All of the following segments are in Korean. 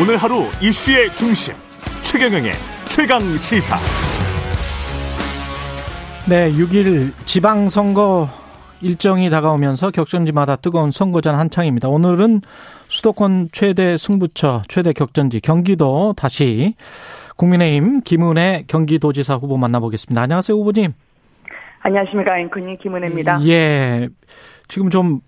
오늘 하루 이슈의 중심 최경영의 최강 시사. 네, 6일 지방선거 일정이 다가오면서 격전지마다 뜨거운 선거전 한창입니다. 오늘은 수도권 최대 승부처, 최대 격전지 경기도 다시 국민의힘 김은혜 경기도지사 후보 만나보겠습니다. 안녕하세요, 후보님. 안녕하십니까, 앵커님 김은혜입니다. 예, 지금 좀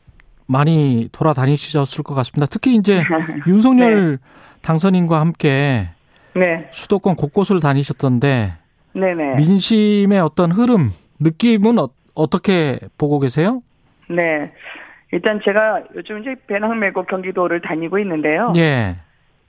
많이 돌아다니셨을 것 같습니다. 특히 이제 윤석열 네. 당선인과 함께 네. 수도권 곳곳을 다니셨던데 네네. 민심의 어떤 흐름, 느낌은 어, 어떻게 보고 계세요? 네. 일단 제가 요즘 이제 배낭 메고 경기도를 다니고 있는데요. 예.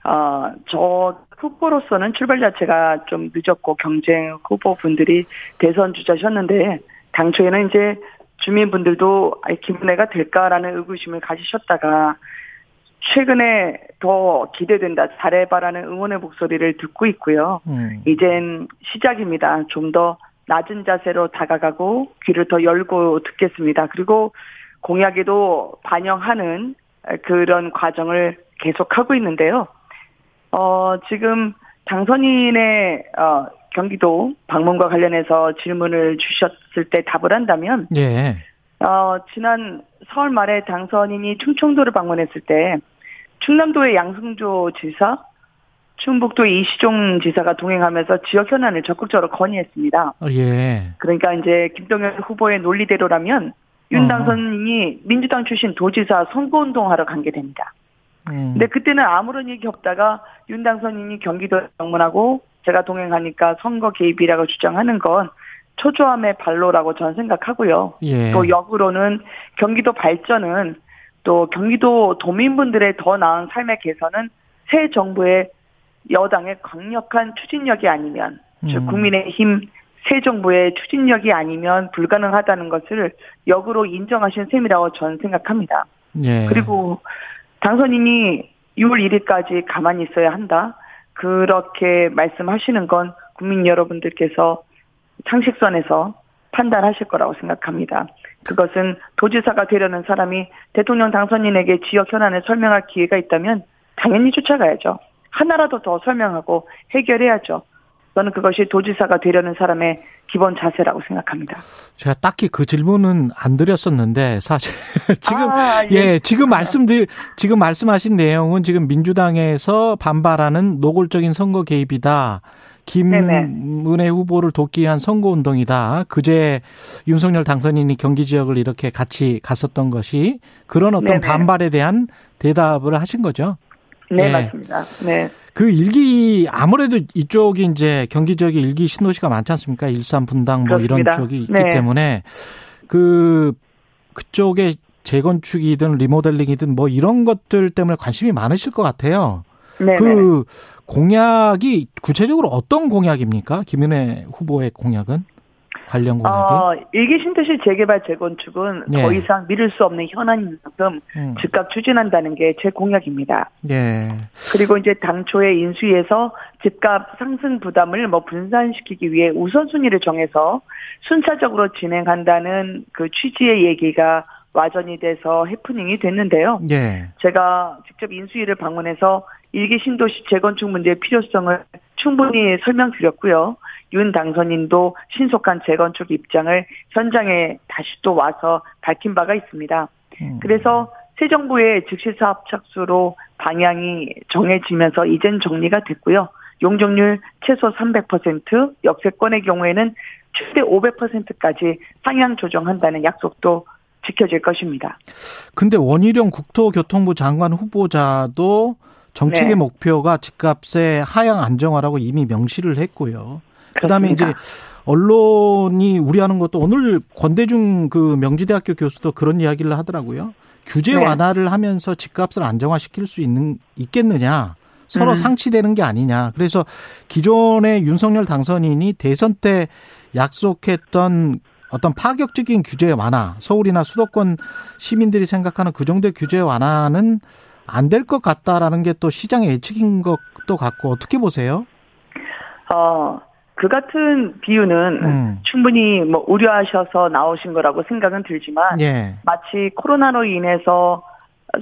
어, 저 후보로서는 출발 자체가 좀 늦었고 경쟁 후보분들이 대선 주자셨는데 당초에는 이제 주민분들도 김은혜가 될까라는 의구심을 가지셨다가 최근에 더 기대된다, 잘해봐라는 응원의 목소리를 듣고 있고요. 음. 이젠 시작입니다. 좀 더 낮은 자세로 다가가고 귀를 더 열고 듣겠습니다. 그리고 공약에도 반영하는 그런 과정을 계속하고 있는데요. 어, 지금 당선인의, 어, 경기도 방문과 관련해서 질문을 주셨을 때 답을 한다면, 예. 어, 지난 4월 말에 당선인이 충청도를 방문했을 때, 충남도의 양승조 지사, 충북도 이시종 지사가 동행하면서 지역 현안을 적극적으로 건의했습니다. 어, 예. 그러니까 이제 김동연 후보의 논리대로라면 윤 당선인이 민주당 출신 도지사 선거운동하러 간 게 됩니다. 음. 근데 그때는 아무런 얘기 없다가 윤 당선인이 경기도 방문하고 제가 동행하니까 선거 개입이라고 주장하는 건 초조함의 발로라고 저는 생각하고요. 예. 또 역으로는 경기도 발전은 또 경기도 도민분들의 더 나은 삶의 개선은 새 정부의 여당의 강력한 추진력이 아니면 음. 즉 국민의힘 새 정부의 추진력이 아니면 불가능하다는 것을 역으로 인정하신 셈이라고 저는 생각합니다. 예. 그리고 당선인이 6월 1일까지 가만히 있어야 한다. 그렇게 말씀하시는 건 국민 여러분들께서 상식선에서 판단하실 거라고 생각합니다. 그것은 도지사가 되려는 사람이 대통령 당선인에게 지역 현안을 설명할 기회가 있다면 당연히 쫓아가야죠. 하나라도 더 설명하고 해결해야죠. 저는 그것이 도지사가 되려는 사람의 기본 자세라고 생각합니다. 제가 딱히 그 질문은 안 드렸었는데 사실 지금 아, 예. 예. 지금 말씀드 지금 말씀하신 내용은 지금 민주당에서 반발하는 노골적인 선거 개입이다. 김은혜 후보를 돕기 위한 선거운동이다. 그제 윤석열 당선인이 경기 지역을 이렇게 같이 갔었던 것이 그런 어떤 네네. 반발에 대한 대답을 하신 거죠. 네, 네. 맞습니다. 네. 그 일기 아무래도 이쪽이 이제 경기 지역에 일기 신도시가 많지 않습니까? 일산 분당 뭐 그렇습니다. 이런 쪽이 있기 네. 때문에 그 그쪽에 재건축이든 리모델링이든 뭐 이런 것들 때문에 관심이 많으실 것 같아요. 네. 그 공약이 구체적으로 어떤 공약입니까? 김은혜 후보의 공약은? 관련 공약이? 어, 일기 신도시 재개발 재건축은 예. 더 이상 미룰 수 없는 현안인 만큼 음. 즉각 추진한다는 게 제 공약입니다. 예. 그리고 이제 당초에 인수위에서 집값 상승 부담을 뭐 분산시키기 위해 우선순위를 정해서 순차적으로 진행한다는 그 취지의 얘기가 와전이 돼서 해프닝이 됐는데요. 예. 제가 직접 인수위를 방문해서 일기 신도시 재건축 문제의 필요성을 충분히 설명드렸고요. 윤 당선인도 신속한 재건축 입장을 현장에 다시 또 와서 밝힌 바가 있습니다. 음. 그래서 새 정부의 즉시 사업 착수로 방향이 정해지면서 이젠 정리가 됐고요. 용적률 최소 300%, 역세권의 경우에는 최대 500%까지 상향 조정한다는 약속도 지켜질 것입니다. 근데 원희룡 국토교통부 장관 후보자도 정책의 네. 목표가 집값의 하향 안정화라고 이미 명시를 했고요. 그다음에 이제 언론이 우려하는 것도 오늘 권대중 그 명지대학교 교수도 그런 이야기를 하더라고요. 규제 네. 완화를 하면서 집값을 안정화시킬 수 있는 있겠느냐? 서로 음. 상치되는 게 아니냐. 그래서 기존의 윤석열 당선인이 대선 때 약속했던 어떤 파격적인 규제 완화, 서울이나 수도권 시민들이 생각하는 그 정도의 규제 완화는 안 될 것 같다라는 게 또 시장의 예측인 것도 같고 어떻게 보세요? 어, 그 같은 비유는 음. 충분히 뭐 우려하셔서 나오신 거라고 생각은 들지만 예. 마치 코로나로 인해서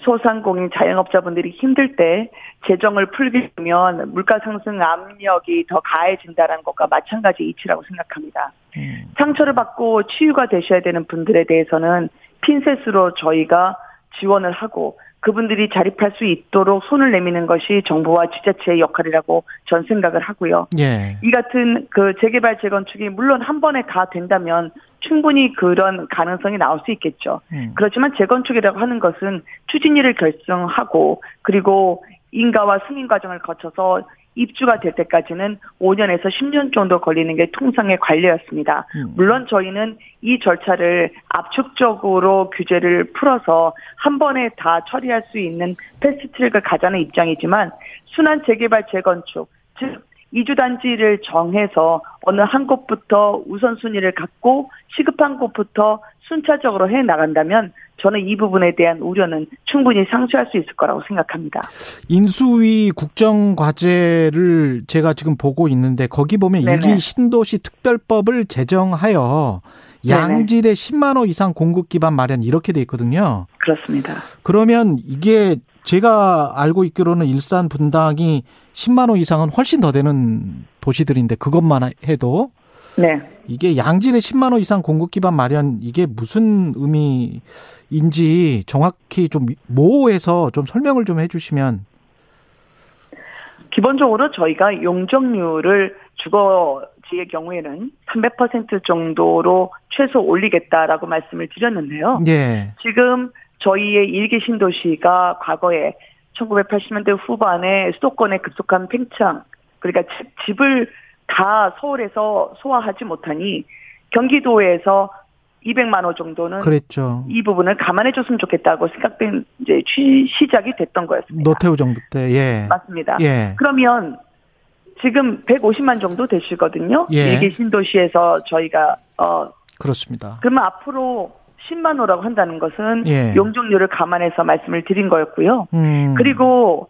소상공인 자영업자분들이 힘들 때 재정을 풀게 되면 물가 상승 압력이 더 가해진다는 것과 마찬가지 이치라고 생각합니다. 음. 상처를 받고 치유가 되셔야 되는 분들에 대해서는 핀셋으로 저희가 지원을 하고 그분들이 자립할 수 있도록 손을 내미는 것이 정부와 지자체의 역할이라고 전 생각을 하고요. 예. 이 같은 그 재개발 재건축이 물론 한 번에 다 된다면 충분히 그런 가능성이 나올 수 있겠죠. 음. 그렇지만 재건축이라고 하는 것은 추진위를 결정하고 그리고 인가와 승인 과정을 거쳐서 입주가 될 때까지는 5년에서 10년 정도 걸리는 게 통상의 관례였습니다. 음. 물론 저희는 이 절차를 압축적으로 규제를 풀어서 한 번에 다 처리할 수 있는 패스트트랙을 가자는 입장이지만 순환 재개발 재건축 즉 이주 단지를 정해서 어느 한 곳부터 우선순위를 갖고 시급한 곳부터 순차적으로 해 나간다면 저는 이 부분에 대한 우려는 충분히 상쇄할 수 있을 거라고 생각합니다. 인수위 국정과제를 제가 지금 보고 있는데 거기 보면 일기 신도시 특별법을 제정하여 양질의 10만 호 이상 공급 기반 마련 이렇게 돼 있거든요. 그렇습니다. 그러면 이게 제가 알고 있기로는 일산 분당이 10만 호 이상은 훨씬 더 되는 도시들인데 그것만 해도 네. 이게 양질의 10만 호 이상 공급 기반 마련 이게 무슨 의미인지 정확히 좀 모호해서 좀 설명을 좀 해주시면 기본적으로 저희가 용적률을 주거지의 경우에는 300% 정도로 최소 올리겠다라고 말씀을 드렸는데요. 예. 지금 저희의 일기 신도시가 과거에 1980년대 후반에 수도권에 급속한 팽창, 그러니까 집을 다 서울에서 소화하지 못하니 경기도에서 200만 원 정도는 그랬죠. 이 부분을 감안해 줬으면 좋겠다고 생각된 이제 시작이 됐던 거였습니다. 노태우 정부 때. 예. 맞습니다. 예. 그러면 지금 150만 정도 되시거든요. 예. 일기 신도시에서 저희가 어 그렇습니다. 그러면 앞으로 10만 호라고 한다는 것은 예. 용적률을 감안해서 말씀을 드린 거였고요. 음. 그리고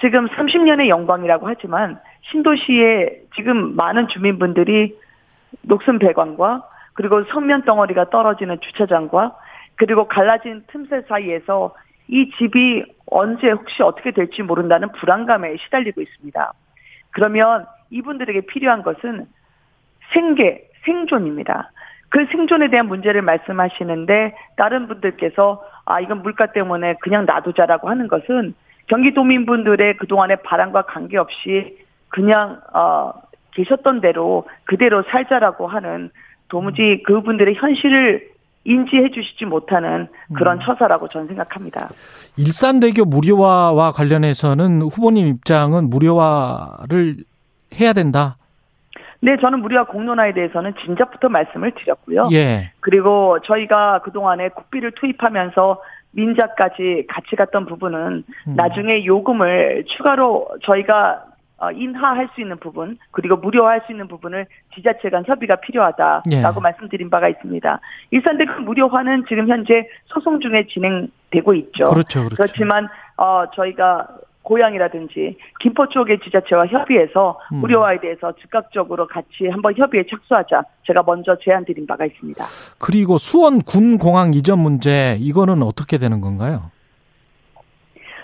지금 30년의 영광이라고 하지만 신도시에 지금 많은 주민분들이 녹슨 배관과 그리고 성면 덩어리가 떨어지는 주차장과 그리고 갈라진 틈새 사이에서 이 집이 언제 혹시 어떻게 될지 모른다는 불안감에 시달리고 있습니다. 그러면 이분들에게 필요한 것은 생계, 생존입니다. 그 생존에 대한 문제를 말씀하시는데 다른 분들께서 아 이건 물가 때문에 그냥 놔두자라고 하는 것은 경기도민분들의 그동안의 바람과 관계없이 그냥 어 계셨던 대로 그대로 살자라고 하는 도무지 그분들의 현실을 인지해 주시지 못하는 그런 음. 처사라고 저는 생각합니다. 일산대교 무료화와 관련해서는 후보님 입장은 무료화를 해야 된다. 네, 저는 무료화 공론화에 대해서는 진작부터 말씀을 드렸고요. 예. 그리고 저희가 그동안에 국비를 투입하면서 민자까지 같이 갔던 부분은 음. 나중에 요금을 추가로 저희가 어, 인하할 수 있는 부분 그리고 무료화할 수 있는 부분을 지자체 간 협의가 필요하다라고 예. 말씀드린 바가 있습니다. 일산대교 무료화는 지금 현재 소송 중에 진행되고 있죠. 그렇죠, 그렇죠. 그렇지만 어, 저희가 고향이라든지 김포 쪽의 지자체와 협의해서 음. 무료화에 대해서 즉각적으로 같이 한번 협의에 착수하자 제가 먼저 제안 드린 바가 있습니다. 그리고 수원 군공항 이전 문제 이거는 어떻게 되는 건가요?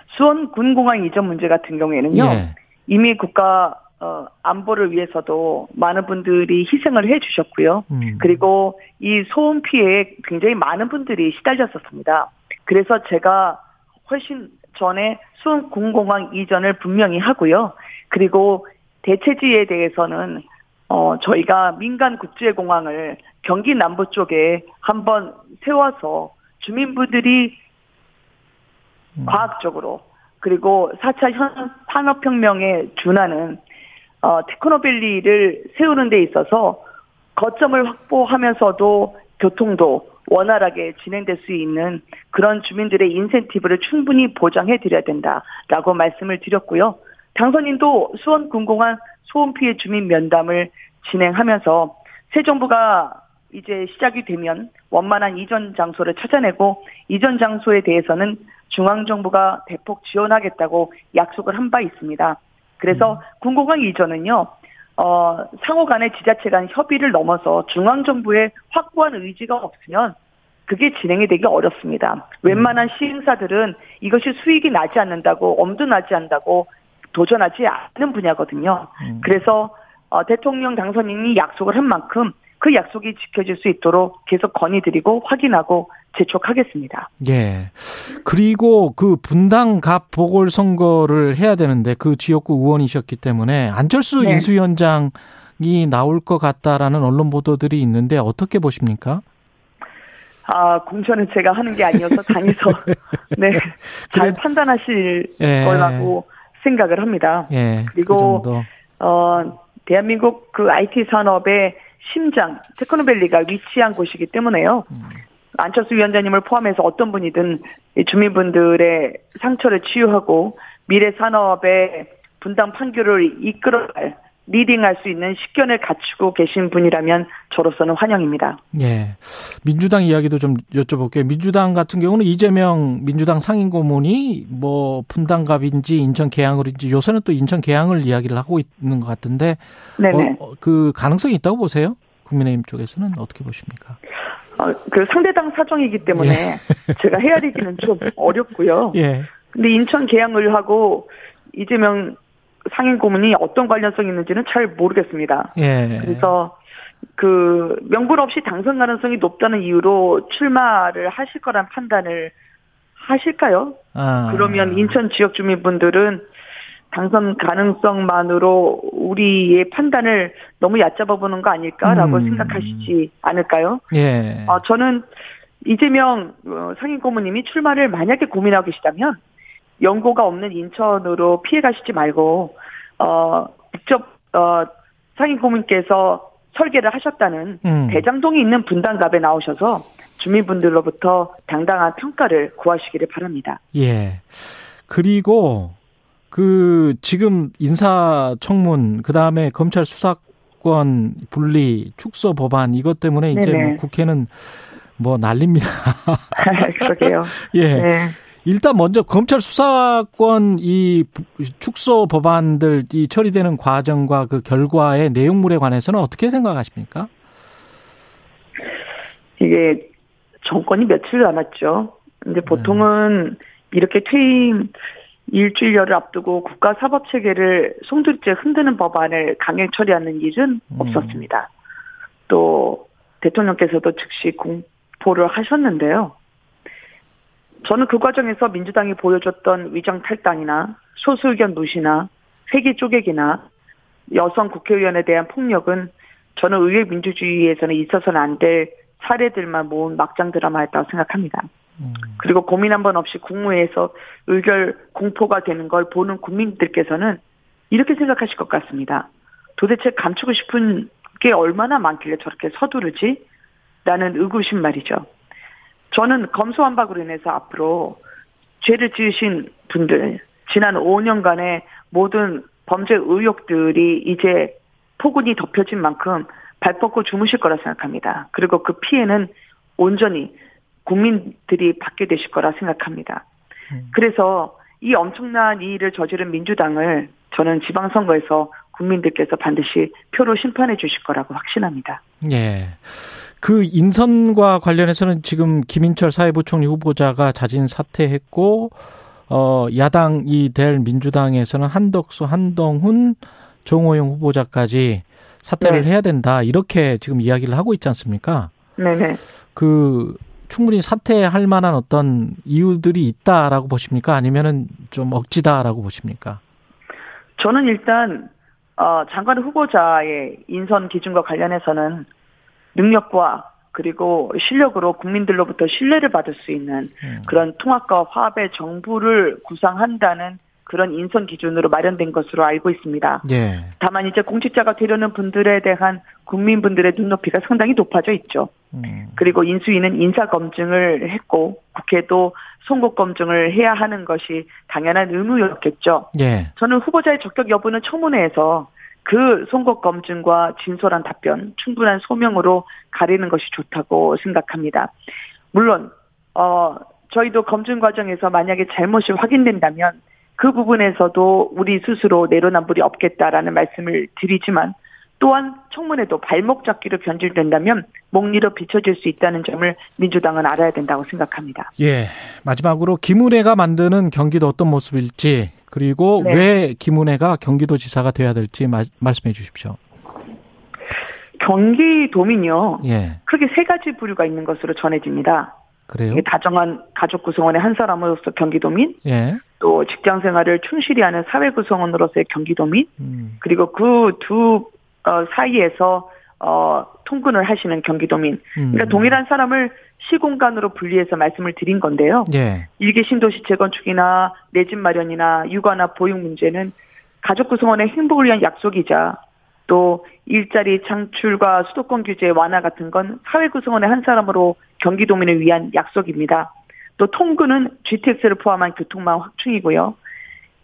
수원 군공항 이전 문제 같은 경우에는요. 예. 이미 국가 어, 안보를 위해서도 많은 분들이 희생을 해 주셨고요. 음. 그리고 이 소음 피해에 굉장히 많은 분들이 시달렸었습니다. 그래서 제가 훨씬 전에 수원 군공항 이전을 분명히 하고요. 그리고 대체지에 대해서는 어 저희가 민간 국제 공항을 경기 남부 쪽에 한번 세워서 주민분들이 음. 과학적으로 그리고 4차 산업혁명에 준하는 어, 테크노밸리를 세우는 데 있어서 거점을 확보하면서도 교통도 원활하게 진행될 수 있는 그런 주민들의 인센티브를 충분히 보장해 드려야 된다라고 말씀을 드렸고요. 당선인도 수원 군공항 소음 피해 주민 면담을 진행하면서 새 정부가 이제 시작이 되면 원만한 이전 장소를 찾아내고 이전 장소에 대해서는 중앙 정부가 대폭 지원하겠다고 약속을 한 바 있습니다. 그래서 음. 군공항 이전은요. 어, 상호 간의 지자체 간 협의를 넘어서 중앙정부의 확고한 의지가 없으면 그게 진행이 되기 어렵습니다. 웬만한 시행사들은 이것이 수익이 나지 않는다고 엄두 나지 않는다고 도전하지 않는 분야거든요. 음. 그래서 어, 대통령 당선인이 약속을 한 만큼 그 약속이 지켜질 수 있도록 계속 건의드리고 확인하고 재촉하겠습니다. 예. 그리고 그 분당갑 보궐선거를 해야 되는데 그 지역구 의원이셨기 때문에 안철수 네. 인수위원장이 나올 것 같다라는 언론 보도들이 있는데 어떻게 보십니까? 아, 공천은 제가 하는 게 아니어서 당에서 네, 잘 그래. 판단하실 예. 거라고 생각을 합니다. 예. 그리고 그 어 대한민국 그 IT 산업의 심장 테크노밸리가 위치한 곳이기 때문에요. 음. 안철수 위원장님을 포함해서 어떤 분이든 주민분들의 상처를 치유하고 미래 산업의 분당 판교를 이끌어갈 리딩할 수 있는 식견을 갖추고 계신 분이라면 저로서는 환영입니다. 예. 민주당 이야기도 좀 여쭤볼게요. 민주당 같은 경우는 이재명 민주당 상임고문이 뭐 분당갑인지 인천 계양을인지 요새는 또 인천 계양을 이야기를 하고 있는 것 같은데 네네. 어, 그 가능성이 있다고 보세요? 국민의힘 쪽에서는 어떻게 보십니까? 어, 그 상대당 사정이기 때문에 예. 제가 헤아리기는 좀 어렵고요. 예. 근데 인천 계양을 하고 이재명 상임 고문이 어떤 관련성이 있는지는 잘 모르겠습니다. 예. 그래서 그 명분 없이 당선 가능성이 높다는 이유로 출마를 하실 거란 판단을 하실까요? 아. 그러면 인천 지역 주민분들은 당선 가능성만으로 우리의 판단을 너무 얕잡아 보는 거 아닐까라고 음. 생각하시지 않을까요? 예. 어, 저는 이재명 어, 상임 고문님이 출마를 만약에 고민하고 계시다면 연고가 없는 인천으로 피해 가시지 말고 어 직접 어 상임 고문께서 설계를 하셨다는 음. 대장동이 있는 분당갑에 나오셔서 주민분들로부터 당당한 평가를 구하시기를 바랍니다. 예. 그리고 그 지금 인사청문 그다음에 검찰 수사권 분리 축소 법안 이것 때문에 이제 뭐 국회는 뭐 난립니다. 그러게요. 예. 네. 일단 먼저 검찰 수사권 이 축소 법안들 이 처리되는 과정과 그 결과의 내용물에 관해서는 어떻게 생각하십니까? 이게 정권이 며칠 남았죠. 이제 보통은 네. 이렇게 퇴임 일주일여를 앞두고 국가 사법 체계를 송두리째 흔드는 법안을 강행 처리하는 일은 음. 없었습니다. 또 대통령께서도 즉시 공포를 하셨는데요. 저는 그 과정에서 민주당이 보여줬던 위장 탈당이나 소수 의견 무시나 세계 쪼개기나 여성 국회의원에 대한 폭력은 저는 의회 민주주의에서는 있어서는 안 될 사례들만 모은 막장 드라마였다고 생각합니다. 음. 그리고 고민 한 번 없이 국무회에서 의결 공포가 되는 걸 보는 국민들께서는 이렇게 생각하실 것 같습니다. 도대체 감추고 싶은 게 얼마나 많길래 저렇게 서두르지? 라는 의구심 말이죠. 저는 검수완박으로 인해서 앞으로 죄를 지으신 분들, 지난 5년간의 모든 범죄 의혹들이 이제 폭군이 덮여진 만큼 발 뻗고 주무실 거라 생각합니다. 그리고 그 피해는 온전히 국민들이 받게 되실 거라 생각합니다. 음. 그래서 이 엄청난 이 일을 저지른 민주당을 저는 지방선거에서 국민들께서 반드시 표로 심판해 주실 거라고 확신합니다. 예. 그 인선과 관련해서는 지금 김인철 사회부총리 후보자가 자진 사퇴했고 어 야당이 될 민주당에서는 한덕수, 한동훈, 정호영 후보자까지 사퇴를 네. 해야 된다 이렇게 지금 이야기를 하고 있지 않습니까? 네네. 그 충분히 사퇴할 만한 어떤 이유들이 있다라고 보십니까? 아니면은 좀 억지다라고 보십니까? 저는 일단 어 장관 후보자의 인선 기준과 관련해서는 능력과 그리고 실력으로 국민들로부터 신뢰를 받을 수 있는 음. 그런 통합과 화합의 정부를 구상한다는 그런 인선 기준으로 마련된 것으로 알고 있습니다. 예. 다만 이제 공직자가 되려는 분들에 대한 국민분들의 눈높이가 상당히 높아져 있죠. 음. 그리고 인수위는 인사 검증을 했고 국회도 송곳 검증을 해야 하는 것이 당연한 의무였겠죠. 예. 저는 후보자의 적격 여부는 청문회에서 그 송곳 검증과 진솔한 답변, 충분한 소명으로 가리는 것이 좋다고 생각합니다. 물론 어 저희도 검증 과정에서 만약에 잘못이 확인된다면 그 부분에서도 우리 스스로 내로남불이 없겠다라는 말씀을 드리지만 또한 청문회도 발목 잡기로 변질된다면 목리로 비춰질 수 있다는 점을 민주당은 알아야 된다고 생각합니다. 예. 마지막으로 김은혜가 만드는 경기도 어떤 모습일지 그리고 네. 왜 김은혜가 경기도지사가 돼야 될지 마, 말씀해 주십시오. 경기도민요. 예. 크게 세 가지 부류가 있는 것으로 전해집니다. 그래요? 다정한 가족 구성원의 한 사람으로서 경기도민, 예. 또 직장 생활을 충실히 하는 사회 구성원으로서의 경기도민, 음. 그리고 그두 어, 사이에서 어, 통근을 하시는 경기도민. 음. 그러니까 동일한 사람을 시공간으로 분리해서 말씀을 드린 건데요. 예. 일개 신도시 재건축이나 내 집 마련이나 육아나 보육 문제는 가족 구성원의 행복을 위한 약속이자 또 일자리 창출과 수도권 규제 완화 같은 건 사회 구성원의 한 사람으로 경기도민을 위한 약속입니다. 또 통근은 GTX를 포함한 교통망 확충이고요.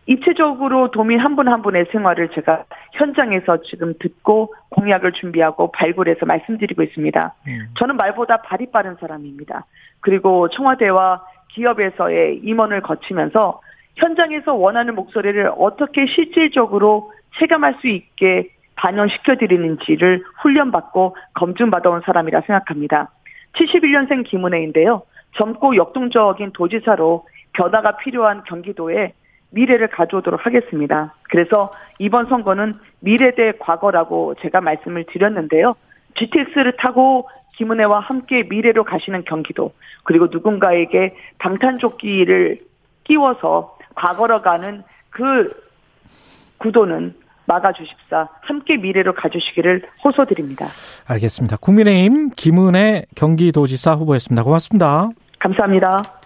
입체적으로 도민 한분한 분의 생활을 제가 현장에서 지금 듣고 공약을 준비하고 발굴해서 말씀드리고 있습니다. 음. 저는 말보다 발이 빠른 사람입니다. 그리고 청와대와 기업에서의 임원을 거치면서 현장에서 원하는 목소리를 어떻게 실질적으로 체감할 수 있게 반영시켜 드리는지를 훈련받고 검증받아온 사람이라 생각합니다. 71년생 김은혜인데요. 젊고 역동적인 도지사로 변화가 필요한 경기도에 미래를 가져오도록 하겠습니다. 그래서 이번 선거는 미래 대 과거라고 제가 말씀을 드렸는데요. GTX를 타고 김은혜와 함께 미래로 가시는 경기도 그리고 누군가에게 방탄조끼를 끼워서 과거로 가는 그 구도는 막아주십사 함께 미래로 가주시기를 호소드립니다. 알겠습니다. 국민의힘 김은혜 경기도지사 후보였습니다. 고맙습니다. 감사합니다.